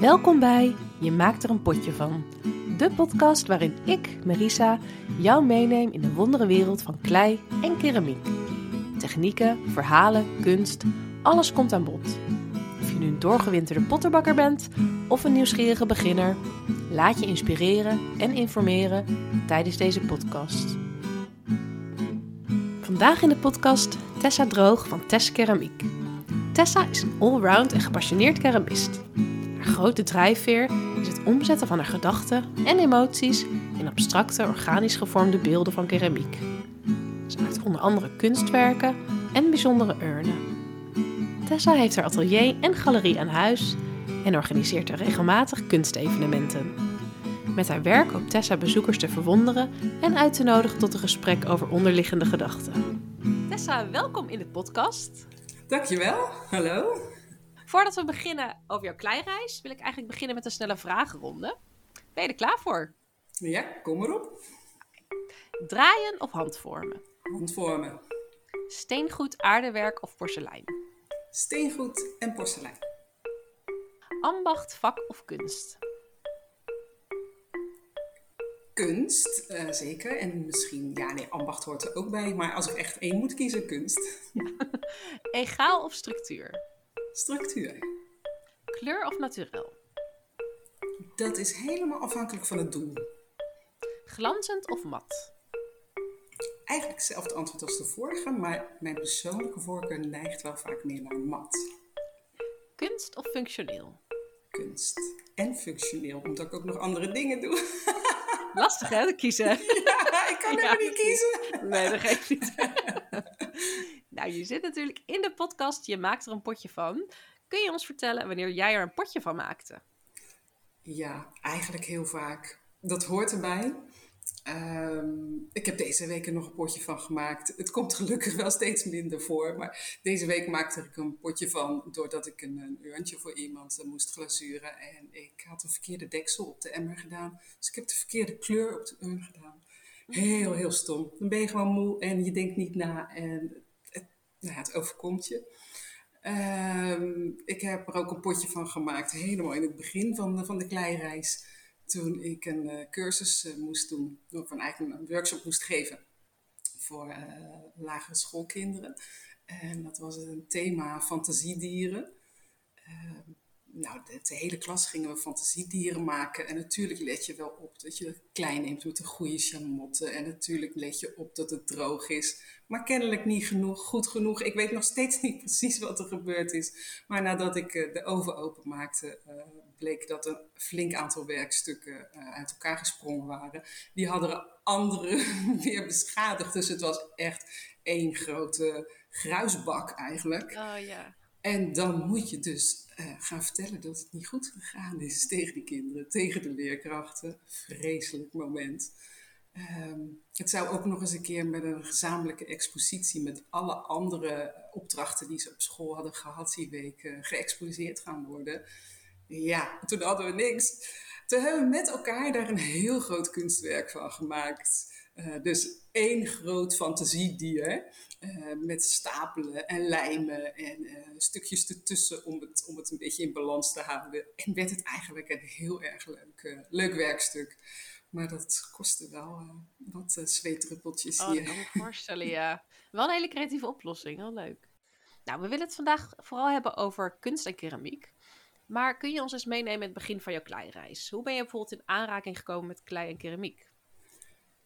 Welkom bij Je maakt er een potje van. De podcast waarin ik, Marisa, jou meeneem in de wondere wereld van klei en keramiek. Technieken, verhalen, kunst, alles komt aan bod. Of je nu een doorgewinterde potterbakker bent of een nieuwsgierige beginner, laat je inspireren en informeren tijdens deze podcast. Vandaag in de podcast Tessa Droog van Tess Keramiek. Tessa is een allround en gepassioneerd keramist. Grote drijfveer is het omzetten van haar gedachten en emoties in abstracte, organisch gevormde beelden van keramiek. Ze maakt onder andere kunstwerken en bijzondere urnen. Tessa heeft haar atelier en galerie aan huis en organiseert er regelmatig kunstevenementen. Met haar werk hoopt Tessa bezoekers te verwonderen en uit te nodigen tot een gesprek over onderliggende gedachten. Tessa, welkom in de podcast. Dankjewel, hallo. Voordat we beginnen over jouw kleinreis, wil ik eigenlijk beginnen met een snelle vragenronde. Ben je er klaar voor? Ja, kom maar op. Draaien of handvormen? Handvormen. Steengoed, aardewerk of porselein? Steengoed en porselein. Ambacht, vak of kunst? Kunst, uh, zeker. En misschien, ja nee, ambacht hoort er ook bij. Maar als ik echt één moet kiezen, kunst. Egaal of structuur? Structuur. Kleur of naturel? Dat is helemaal afhankelijk van het doel. Glanzend of mat? Eigenlijk hetzelfde antwoord als de vorige, maar mijn persoonlijke voorkeur neigt wel vaak meer naar mat. Kunst of functioneel? Kunst. En functioneel, omdat ik ook nog andere dingen doe. Lastig hè, te kiezen. Ja, ik kan helemaal niet kiezen. Nee, dat geeft niet. nou, je zit natuurlijk in de podcast, je maakt er een potje van. Kun je ons vertellen wanneer jij er een potje van maakte? Ja, eigenlijk heel vaak. Dat hoort erbij. Ehm, ik heb deze week er nog een potje van gemaakt. Het komt gelukkig wel steeds minder voor. Maar deze week maakte ik een potje van doordat ik een, een urntje voor iemand uh, moest glazuren. En ik had een verkeerde deksel op de emmer gedaan. Dus ik heb de verkeerde kleur op de urn gedaan. Heel, heel stom. Dan ben je gewoon moe en je denkt niet na. En nou, het overkomt je. Um, ik heb er ook een potje van gemaakt, helemaal in het begin van de, van de kleireis toen ik een uh, cursus uh, moest doen, of een, eigenlijk een workshop moest geven voor uh, lagere schoolkinderen. En dat was een thema fantasiedieren. Nou, de, de, hele klas gingen we fantasiedieren maken. En natuurlijk let je wel op dat je het klein neemt met een goede chamotte. En natuurlijk let je op dat het droog is. Maar kennelijk niet genoeg, goed genoeg. Ik weet nog steeds niet precies wat er gebeurd is. Maar nadat ik de oven openmaakte, bleek dat een flink aantal werkstukken uh, uit elkaar gesprongen waren. Die hadden andere weer beschadigd. Dus het was echt één grote gruisbak eigenlijk. Oh, ja. En dan moet je dus uh, gaan vertellen dat het niet goed gegaan is tegen die kinderen, tegen de leerkrachten. Vreselijk moment. Um, het zou ook nog eens een keer met een gezamenlijke expositie met alle andere opdrachten die ze op school hadden gehad die week uh, geëxposeerd gaan worden. Ja, toen hadden we niks. Toen hebben we met elkaar daar een heel groot kunstwerk van gemaakt. Uh, dus één groot fantasiedier uh, met stapelen en lijmen en uh, stukjes ertussen om het, om het een beetje in balans te houden. En werd het eigenlijk een heel erg leuk, leuk werkstuk. Maar dat kostte wel wat zweetdruppeltjes oh, hier. Kan me voorstellen, ja. Wel een hele creatieve oplossing, heel leuk. Nou, we willen het vandaag vooral hebben over kunst en keramiek. Maar kun je ons eens meenemen in het begin van jouw kleireis? Hoe ben je bijvoorbeeld in aanraking gekomen met klei en keramiek?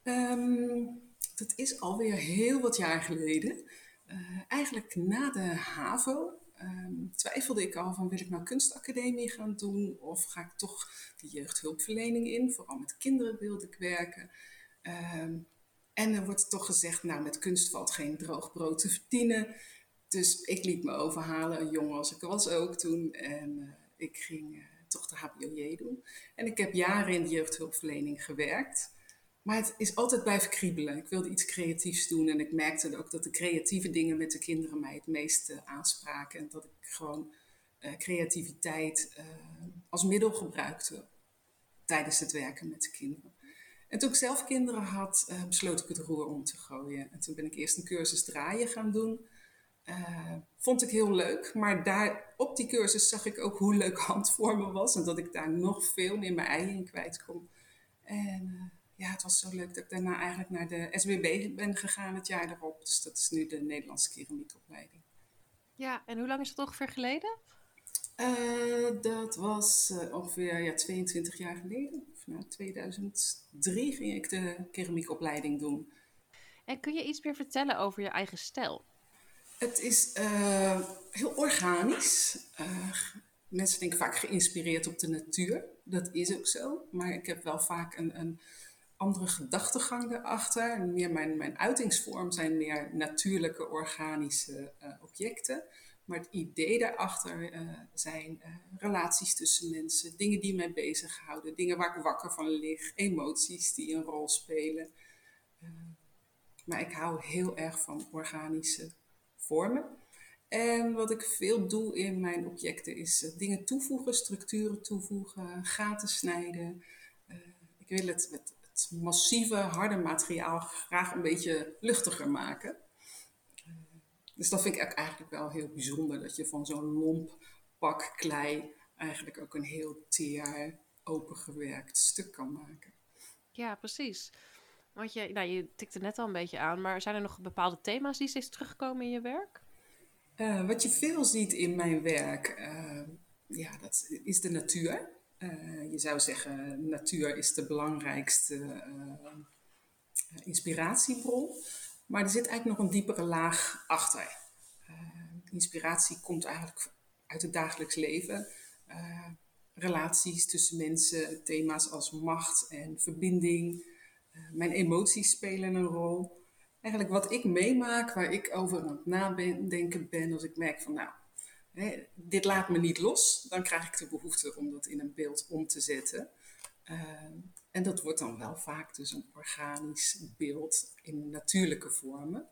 Um, dat is alweer heel wat jaar geleden. Uh, eigenlijk na de HAVO um, twijfelde ik al van wil ik nou kunstacademie gaan doen of ga ik toch de jeugdhulpverlening in? Vooral met kinderen wilde ik werken. Um, en er wordt toch gezegd, nou met kunst valt geen droog brood te verdienen. Dus ik liet me overhalen, jongen als ik was ook toen. En uh, ik ging uh, toch de HBOJ doen. En ik heb jaren in de jeugdhulpverlening gewerkt. Maar het is altijd blijven kriebelen. Ik wilde iets creatiefs doen en ik merkte ook dat de creatieve dingen met de kinderen mij het meest uh, aanspraken. En dat ik gewoon uh, creativiteit als middel gebruikte tijdens het werken met de kinderen. En toen ik zelf kinderen had, besloot ik het roer om te gooien. En toen ben ik eerst een cursus draaien gaan doen. Vond ik heel leuk, maar daar op die cursus zag ik ook hoe leuk handvormen was en dat ik daar nog veel meer mijn ei in kwijt kon. En ja, het was zo leuk dat ik daarna eigenlijk naar de SWB ben gegaan het jaar erop. Dus dat is nu de Nederlandse keramiekopleiding. Ja, en hoe lang is dat ongeveer geleden? Uh, dat was ongeveer ja, 22 jaar geleden. Of, 2003 ging ik de keramiekopleiding doen. En kun je iets meer vertellen over je eigen stijl? Het is uh, heel organisch. Mensen denken vaak geïnspireerd op de natuur. Dat is ook zo. Maar ik heb wel vaak een, een andere gedachtegang erachter. Meer mijn, mijn uitingsvorm zijn meer natuurlijke organische uh, objecten. Maar het idee daarachter zijn relaties tussen mensen, dingen die mij bezighouden, dingen waar ik wakker van lig, emoties die een rol spelen. maar ik hou heel erg van organische vormen. En wat ik veel doe in mijn objecten is dingen toevoegen, structuren toevoegen, gaten snijden. Ik wil het, het, het, massieve, harde materiaal graag een beetje luchtiger maken. Uh, dus dat vind ik eigenlijk wel heel bijzonder, dat je van zo'n lomp pak klei eigenlijk ook een heel teer, opengewerkt stuk kan maken. Ja, precies. Want je, nou, je tikte net al een beetje aan, maar zijn er nog bepaalde thema's die steeds terugkomen in je werk? Uh, wat je veel ziet in mijn werk, uh, ja, dat is de natuur. Uh, je zou zeggen, natuur is de belangrijkste inspiratiebron. Maar er zit eigenlijk nog een diepere laag achter. inspiratie komt eigenlijk uit het dagelijks leven. relaties tussen mensen, thema's als macht en verbinding, eh, mijn emoties spelen een rol. Eigenlijk wat ik meemaak, waar ik over aan het nadenken ben, als ik merk van nou, dit laat me niet los, dan krijg ik de behoefte om dat in een beeld om te zetten. Uh, en dat wordt dan wel vaak dus een organisch beeld in natuurlijke vormen.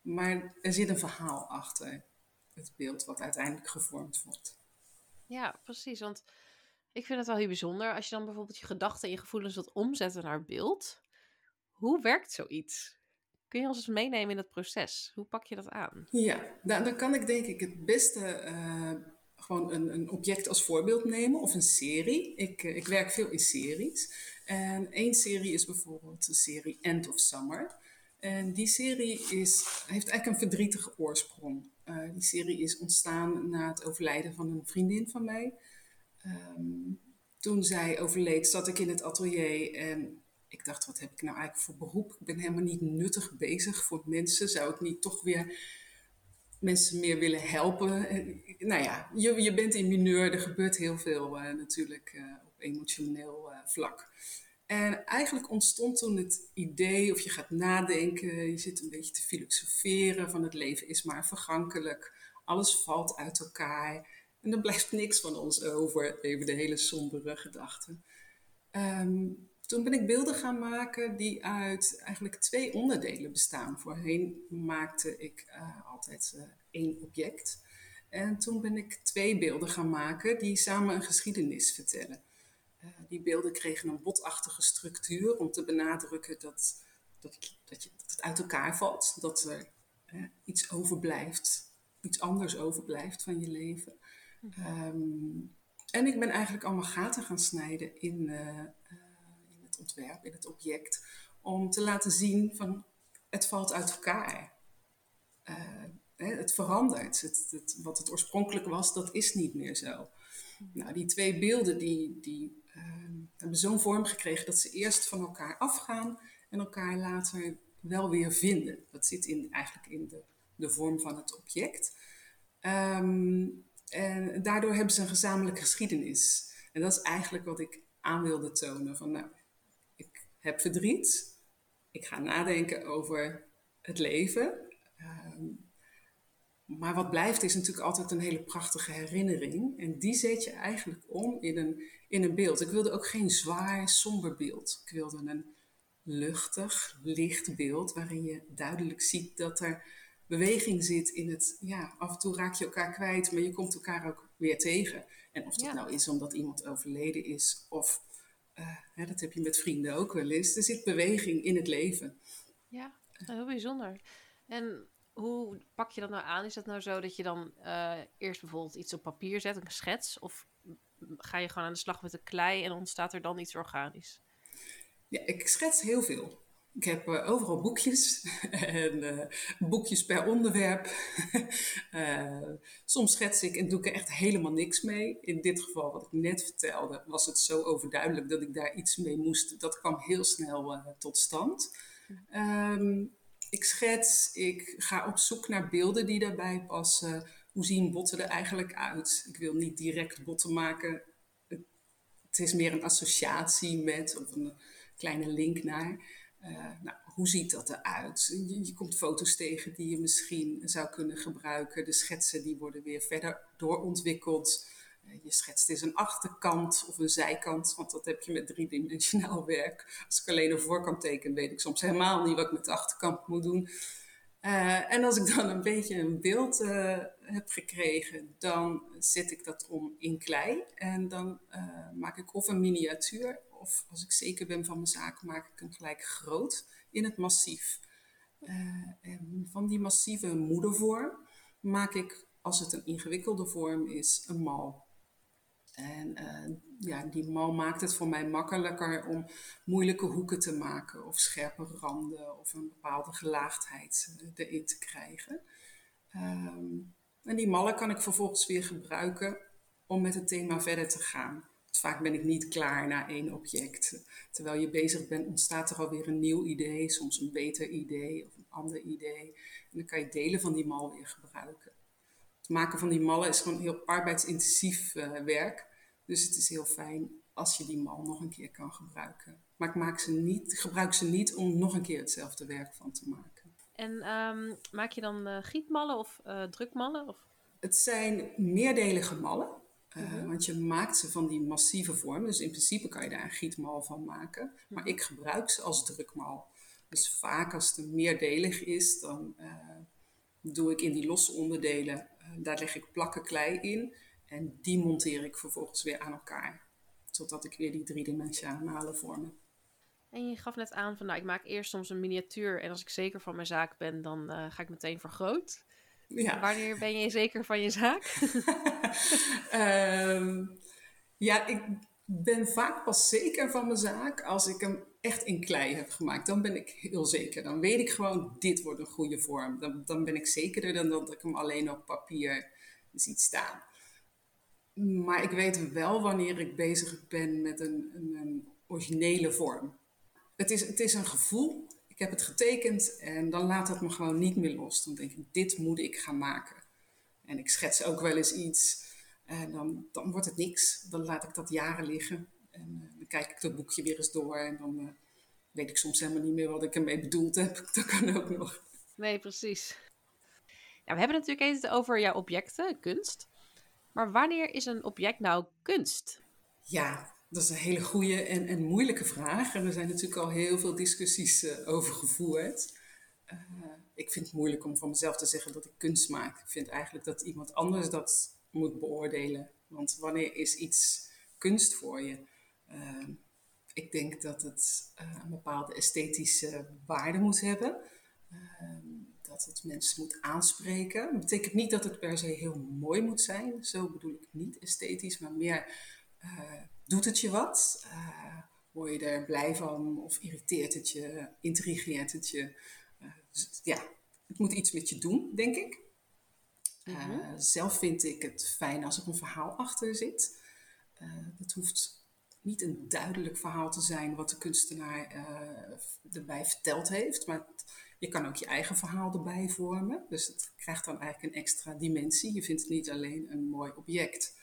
Maar er zit een verhaal achter het beeld wat uiteindelijk gevormd wordt. Ja, precies. Want ik vind het wel heel bijzonder als je dan bijvoorbeeld je gedachten en je gevoelens wilt omzetten naar beeld. Hoe werkt zoiets? Kun je ons eens meenemen in het proces? Hoe pak je dat aan? Ja, nou, dan kan ik denk ik het beste uh, gewoon een, een, object als voorbeeld nemen of een serie. Ik, uh, ik werk veel in series. En één serie is bijvoorbeeld de serie End of Summer. En die serie is, heeft eigenlijk een verdrietige oorsprong. Uh, die serie is ontstaan na het overlijden van een vriendin van mij. Um, toen zij overleed, zat ik in het atelier en ik dacht, wat heb ik nou eigenlijk voor beroep? Ik ben helemaal niet nuttig bezig voor mensen. Zou ik niet toch weer mensen meer willen helpen? Nou ja, je, je bent in mineur. Er gebeurt heel veel uh, natuurlijk uh, op emotioneel uh, vlak. En eigenlijk ontstond toen het idee, of je gaat nadenken, je zit een beetje te filosoferen van het leven is maar vergankelijk. Alles valt uit elkaar. En er blijft niks van ons over. Even de hele sombere gedachten. Um, toen ben ik beelden gaan maken die uit eigenlijk twee onderdelen bestaan. Voorheen maakte ik uh, altijd uh, één object. En toen ben ik twee beelden gaan maken die samen een geschiedenis vertellen. Uh, die beelden kregen een botachtige structuur om te benadrukken dat, dat, dat, je, dat het uit elkaar valt. Dat er iets overblijft, iets anders overblijft van je leven. Um, en ik ben eigenlijk allemaal gaten gaan snijden in ontwerp, in het object, om te laten zien van het valt uit elkaar. Uh, het verandert. Het, het, wat het oorspronkelijk was, dat is niet meer zo. Nou, die twee beelden die, die uh, hebben zo'n vorm gekregen dat ze eerst van elkaar afgaan en elkaar later wel weer vinden. Dat zit in, eigenlijk in de, de vorm van het object. Um, en daardoor hebben ze een gezamenlijke geschiedenis. En dat is eigenlijk wat ik aan wilde tonen. Van, nou, heb verdriet. Ik ga nadenken over het leven. Um, maar wat blijft is natuurlijk altijd een hele prachtige herinnering. En die zet je eigenlijk om in een, in een beeld. Ik wilde ook geen zwaar, somber beeld. Ik wilde een luchtig, licht beeld waarin je duidelijk ziet dat er beweging zit in het... Ja, af en toe raak je elkaar kwijt, maar je komt elkaar ook weer tegen. En of dat nou is omdat iemand overleden is of uh, dat heb je met vrienden ook wel eens. Er zit beweging in het leven. Ja, heel bijzonder. En hoe pak je dat nou aan? Is dat nou zo dat je dan uh, eerst bijvoorbeeld iets op papier zet, een schets? Of ga je gewoon aan de slag met de klei en ontstaat er dan iets organisch? Ja, ik schets heel veel. Ik heb uh, overal boekjes en uh, boekjes per onderwerp. uh, soms schets ik en doe ik er echt helemaal niks mee. In dit geval, wat ik net vertelde, was het zo overduidelijk dat ik daar iets mee moest. Dat kwam heel snel tot stand. Um, ik schets, ik ga op zoek naar beelden die daarbij passen. Hoe zien botten er eigenlijk uit? Ik wil niet direct botten maken. Het is meer een associatie met of een kleine link naar. Uh, nou, hoe ziet dat eruit? Je, je komt foto's tegen die je misschien zou kunnen gebruiken. De schetsen die worden weer verder doorontwikkeld. Eh, je schetst eens een achterkant of een zijkant, want dat heb je met driedimensionaal werk. Als ik alleen een voorkant teken, weet ik soms helemaal niet wat ik met de achterkant moet doen. Uh, en als ik dan een beetje een beeld heb gekregen, dan zet ik dat om in klei. En dan maak ik of een miniatuur, of als ik zeker ben van mijn zaak, maak ik hem gelijk groot in het massief. en van die massieve moedervorm maak ik, als het een ingewikkelde vorm is, een mal. En uh, ja, die mal maakt het voor mij makkelijker om moeilijke hoeken te maken of scherpe randen of een bepaalde gelaagdheid uh, erin te krijgen. Um, en die mallen kan ik vervolgens weer gebruiken om met het thema verder te gaan. Vaak ben ik niet klaar na één object. Terwijl je bezig bent, ontstaat er alweer een nieuw idee, soms een beter idee of een ander idee. En dan kan je delen van die mal weer gebruiken. Het maken van die mallen is gewoon heel arbeidsintensief uh, werk. Dus het is heel fijn als je die mal nog een keer kan gebruiken. Maar ik maak ze niet, gebruik ze niet om nog een keer hetzelfde werk van te maken. En um, maak je dan uh, gietmallen of uh, drukmallen? Of? Het zijn meerdelige mallen. Uh, uh -huh. Want je maakt ze van die massieve vorm. Dus in principe kan je daar een gietmal van maken. Maar ik gebruik ze als drukmal. Dus vaak als het meerdelig is, dan doe ik in die losse onderdelen, daar leg ik plakken klei in. En die monteer ik vervolgens weer aan elkaar. Totdat ik weer die driedimensionale vormen. En je gaf net aan van nou, ik maak eerst soms een miniatuur. En als ik zeker van mijn zaak ben, dan ga ik meteen vergroot. Ja. Wanneer ben je zeker van je zaak? um, ja, ik ben vaak pas zeker van mijn zaak als ik hem echt in klei heb gemaakt. Dan ben ik heel zeker. Dan weet ik gewoon, dit wordt een goede vorm. Dan, dan ben ik zekerder dan dat ik hem alleen op papier ziet staan. Maar ik weet wel wanneer ik bezig ben met een, een, een originele vorm. Het is, het is een gevoel. Ik heb het getekend en dan laat het me gewoon niet meer los. Dan denk ik, dit moet ik gaan maken. En ik schets ook wel eens iets en dan, dan wordt het niks. Dan laat ik dat jaren liggen. En uh, dan kijk ik dat boekje weer eens door en dan uh, weet ik soms helemaal niet meer wat ik ermee bedoeld heb. Dat kan ook nog. Nee, precies. We hebben het natuurlijk even over jouw objecten, kunst. Maar wanneer is een object nou kunst? Ja, dat is een hele goede en, en moeilijke vraag. En er zijn natuurlijk al heel veel discussies uh, over gevoerd. Uh, ik vind het moeilijk om van mezelf te zeggen dat ik kunst maak. Ik vind eigenlijk dat iemand anders dat moet beoordelen. Want wanneer is iets kunst voor je? Uh, ik denk dat het een bepaalde esthetische waarde moet hebben. Ehm, dat het mensen moet aanspreken. Dat betekent niet dat het per se heel mooi moet zijn. Zo bedoel ik niet esthetisch, maar meer doet het je wat? Uh, word je er blij van of irriteert het je, intrigeert het je? Uh, dus ja, het moet iets met je doen, denk ik. Mm -hmm. zelf vind ik het fijn als er een verhaal achter zit. dat hoeft niet een duidelijk verhaal te zijn wat de kunstenaar erbij verteld heeft, maar het, je kan ook je eigen verhaal erbij vormen. Dus het krijgt dan eigenlijk een extra dimensie. Je vindt het niet alleen een mooi object,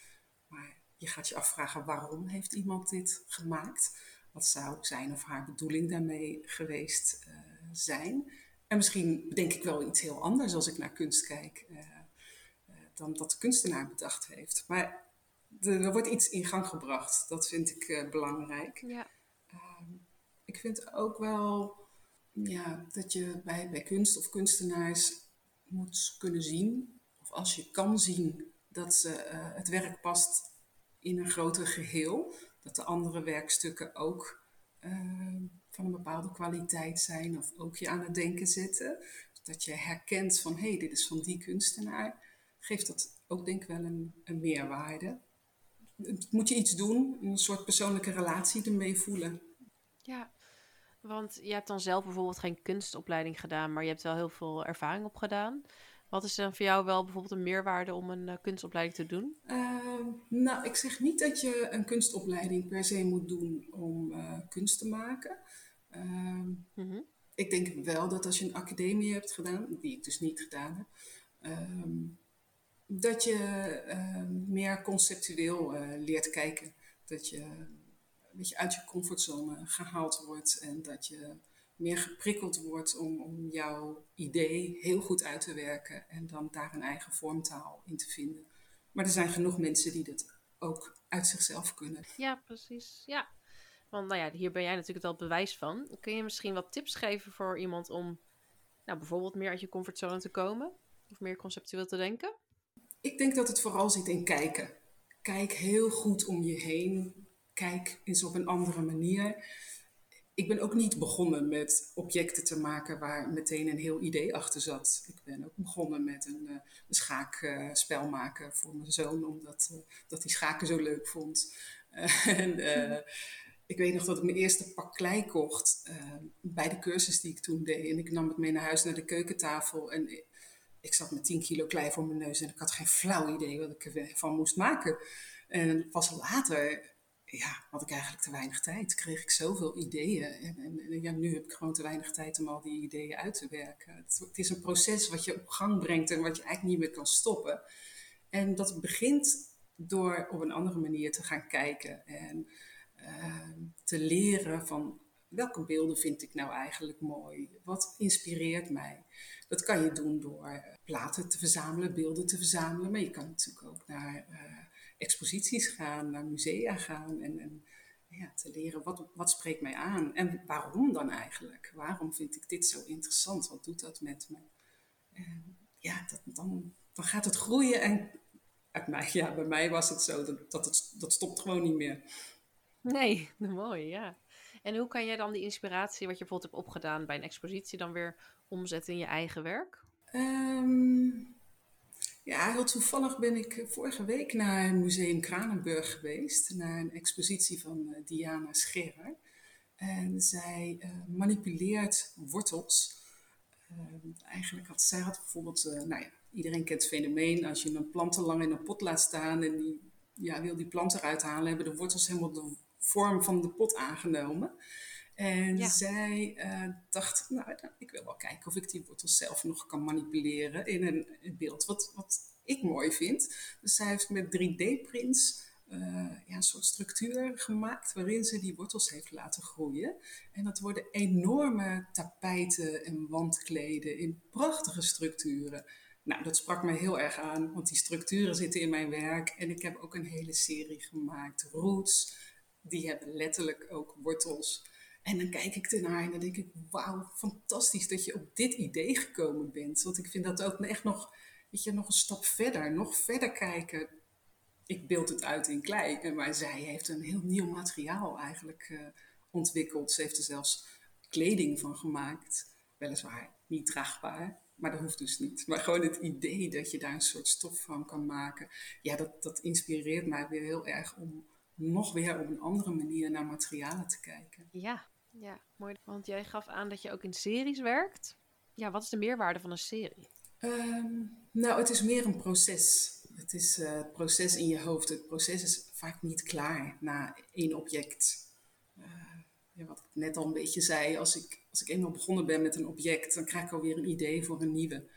maar je gaat je afvragen waarom heeft iemand dit gemaakt? Wat zou zijn of haar bedoeling daarmee geweest uh, zijn? En misschien denk ik wel iets heel anders als ik naar kunst kijk uh, uh, dan dat de kunstenaar bedacht heeft. Maar er wordt iets in gang gebracht. Dat vind ik belangrijk. Ja. Ehm, ik vind ook wel ja, dat je bij, bij kunst of kunstenaars moet kunnen zien, of als je kan zien dat ze, het werk past in een groter geheel, dat de andere werkstukken ook uh, van een bepaalde kwaliteit zijn of ook je aan het denken zetten. dat je herkent van hé, hey, dit is van die kunstenaar, geeft dat ook denk ik wel een, een meerwaarde. Moet je iets doen, een soort persoonlijke relatie ermee voelen. Ja, want je hebt dan zelf bijvoorbeeld geen kunstopleiding gedaan, maar je hebt wel heel veel ervaring opgedaan. Wat is dan voor jou wel bijvoorbeeld een meerwaarde om een uh, kunstopleiding te doen? Uh, nou, ik zeg niet dat je een kunstopleiding per se moet doen om uh, kunst te maken. Mm -hmm. Ik denk wel dat als je een academie hebt gedaan, die ik dus niet gedaan heb, ehm, dat je ehm, meer conceptueel eh, leert kijken. Dat je een beetje uit je comfortzone gehaald wordt en dat je meer geprikkeld wordt om, om jouw idee heel goed uit te werken en dan daar een eigen vormtaal in te vinden. Maar er zijn genoeg mensen die dat ook uit zichzelf kunnen. Ja, precies. Ja. Want nou ja, hier ben jij natuurlijk wel bewijs van. Kun je misschien wat tips geven voor iemand om nou, bijvoorbeeld meer uit je comfortzone te komen? Of meer conceptueel te denken? Ik denk dat het vooral zit in kijken. Kijk heel goed om je heen. Kijk eens op een andere manier. Ik ben ook niet begonnen met objecten te maken waar meteen een heel idee achter zat. Ik ben ook begonnen met een, uh, een schaakspel maken voor mijn zoon, omdat uh, dat hij schaken zo leuk vond. en, ik weet nog dat ik mijn eerste pak klei kocht bij de cursus die ik toen deed. En ik nam het mee naar huis naar de keukentafel. En ik, ik zat met 10 kilo klei voor mijn neus en ik had geen flauw idee wat ik ervan moest maken. En pas later ja, had ik eigenlijk te weinig tijd. Kreeg ik zoveel ideeën. En, en, ja, nu heb ik gewoon te weinig tijd om al die ideeën uit te werken. Het, is een proces wat je op gang brengt en wat je eigenlijk niet meer kan stoppen. En dat begint door op een andere manier te gaan kijken en uh, te leren van welke beelden vind ik nou eigenlijk mooi? Wat inspireert mij? Dat kan je doen door platen te verzamelen, beelden te verzamelen. Maar je kan natuurlijk ook naar uh, exposities gaan, naar musea gaan en, en ja, te leren wat, wat spreekt mij aan en waarom dan eigenlijk? Waarom vind ik dit zo interessant? Wat doet dat met me? En ja, dat, dan, dan gaat het groeien en uit mij, ja, bij mij was het zo dat, dat, het, dat stopt gewoon niet meer. Nee, mooi, ja. En hoe kan jij dan die inspiratie, wat je bijvoorbeeld hebt opgedaan bij een expositie, dan weer omzetten in je eigen werk? Um, ja, heel toevallig ben ik vorige week naar Museum Kranenburg geweest, naar een expositie van uh, Diana Scherer. En zij uh, manipuleert wortels. Uh, eigenlijk had zij had bijvoorbeeld, nou ja, iedereen kent het fenomeen, als je een plant te lang in een pot laat staan en die ja, wil die plant eruit halen, hebben de wortels helemaal de vorm van de pot aangenomen. En ja. zij uh, dacht, nou, ik wil wel kijken of ik die wortels zelf nog kan manipuleren in een, een beeld wat, wat ik mooi vind. Dus zij heeft met 3D-prints uh, ja, een soort structuur gemaakt waarin ze die wortels heeft laten groeien. En dat worden enorme tapijten en wandkleden in prachtige structuren. Nou, dat sprak me heel erg aan, want die structuren zitten in mijn werk. En ik heb ook een hele serie gemaakt, Roots. Die hebben letterlijk ook wortels. En dan kijk ik ernaar en dan denk ik, wauw, fantastisch dat je op dit idee gekomen bent. Want ik vind dat ook echt nog, weet je, nog een stap verder, nog verder kijken. Ik beeld het uit in klei, maar zij heeft een heel nieuw materiaal eigenlijk uh, ontwikkeld. Ze heeft er zelfs kleding van gemaakt. Weliswaar niet draagbaar, maar dat hoeft dus niet. Maar gewoon het idee dat je daar een soort stof van kan maken. Ja, dat, dat inspireert mij weer heel erg om nog weer op een andere manier naar materialen te kijken. Ja, ja, mooi. Want jij gaf aan dat je ook in series werkt. Ja, wat is de meerwaarde van een serie? Um, nou, het is meer een proces. Het is uh, het proces in je hoofd. Het proces is vaak niet klaar na één object. Uh, ja, wat ik net al een beetje zei, als ik, als ik eenmaal begonnen ben met een object, dan krijg ik alweer een idee voor een nieuwe.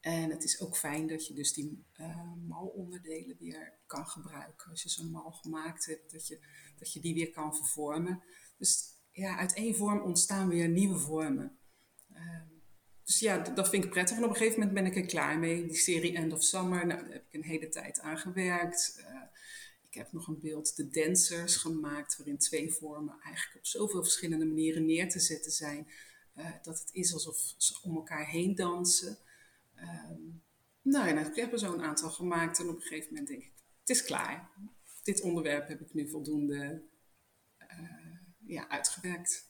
En het is ook fijn dat je dus die uh, malonderdelen weer kan gebruiken. Als je zo'n mal gemaakt hebt, dat je, dat je die weer kan vervormen. Dus ja, uit één vorm ontstaan weer nieuwe vormen. Uh, dus ja, dat vind ik prettig. En op een gegeven moment ben ik er klaar mee. Die serie End of Summer, nou, daar heb ik een hele tijd aan gewerkt. Uh, ik heb nog een beeld, de Dancers, gemaakt, waarin twee vormen eigenlijk op zoveel verschillende manieren neer te zetten zijn. Uh, dat het is alsof ze om elkaar heen dansen. Um, nou ja, ik heb er zo een aantal gemaakt en op een gegeven moment denk ik, het is klaar. Dit onderwerp heb ik nu voldoende ja, uitgewerkt.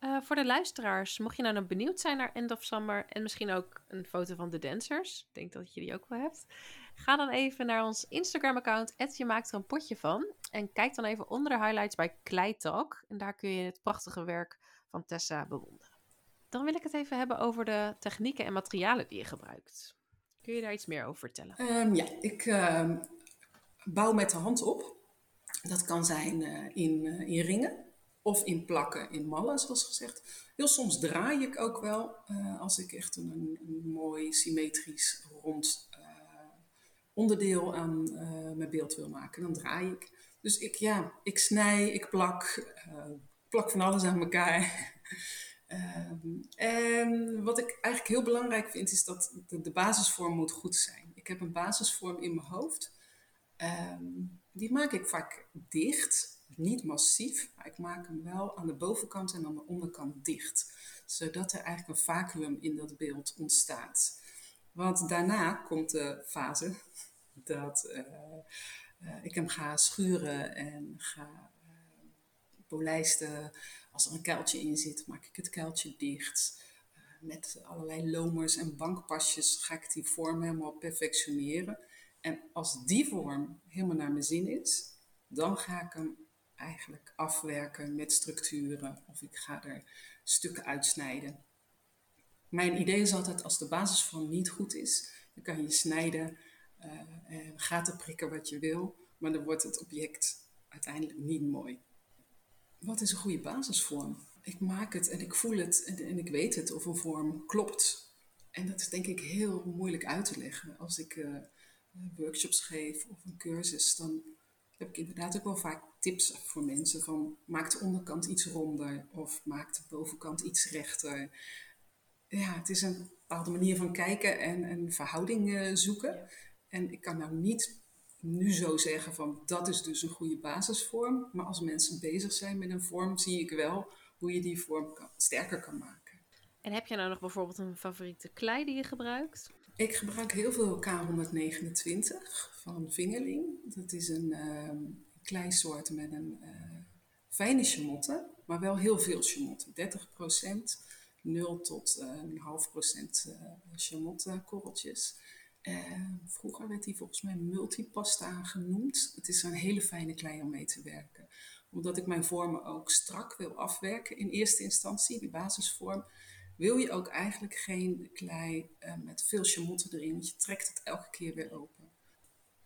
Uh, voor de luisteraars, mocht je nou nog benieuwd zijn naar End of Summer en misschien ook een foto van de dancers, ik denk dat je die ook wel hebt, ga dan even naar ons Instagram-account, je maakt er een potje van. En kijk dan even onder de highlights bij Kleitalk. En daar kun je het prachtige werk van Tessa bewonderen. Dan wil ik het even hebben over de technieken en materialen die je gebruikt. Kun je daar iets meer over vertellen? Um, ja, ik uh, bouw met de hand op. Dat kan zijn uh, in, uh, in ringen of in plakken, in mallen, zoals gezegd. Heel soms draai ik ook wel uh, als ik echt een, een, mooi symmetrisch rond onderdeel aan mijn beeld wil maken. Dan draai ik. Dus ik, ja, ik snij, ik plak, plak van alles aan elkaar. Um, en wat ik eigenlijk heel belangrijk vind, is dat de, de, basisvorm moet goed zijn. Ik heb een basisvorm in mijn hoofd. Um, die maak ik vaak dicht, niet massief, maar ik maak hem wel aan de bovenkant en aan de onderkant dicht. Zodat er eigenlijk een vacuüm in dat beeld ontstaat. Want daarna komt de fase dat uh, uh, ik hem ga schuren en ga uh, polijsten als er een kuiltje in zit, maak ik het kuiltje dicht. Met allerlei lomers en bankpasjes ga ik die vorm helemaal perfectioneren. En als die vorm helemaal naar mijn zin is, dan ga ik hem eigenlijk afwerken met structuren of ik ga er stukken uitsnijden. Mijn idee is altijd als de basisvorm niet goed is, dan kan je snijden uh, en gaten prikken wat je wil, maar dan wordt het object uiteindelijk niet mooi wat is een goede basisvorm? Ik maak het en ik voel het en, ik weet het of een vorm klopt. En dat is denk ik heel moeilijk uit te leggen. Als ik uh, workshops geef of een cursus, dan heb ik inderdaad ook wel vaak tips voor mensen van maak de onderkant iets ronder of maak de bovenkant iets rechter. Ja, het is een bepaalde manier van kijken en een verhouding uh, zoeken. En ik kan nou niet nu zo zeggen van dat is dus een goede basisvorm. Maar als mensen bezig zijn met een vorm, zie ik wel hoe je die vorm kan, sterker kan maken. En heb je nou nog bijvoorbeeld een favoriete klei die je gebruikt? Ik gebruik heel veel K129 van Vingerling. Dat is een uh, kleisoort met een uh, fijne chamotte, maar wel heel veel chamotte. 30% 0 tot uh, een half procent uh, chamotte korreltjes. Vroeger werd die volgens mij multipasta genoemd. Het is een hele fijne klei om mee te werken. Omdat ik mijn vormen ook strak wil afwerken in eerste instantie, die basisvorm, wil je ook eigenlijk geen klei met veel chamotten erin, want je trekt het elke keer weer open.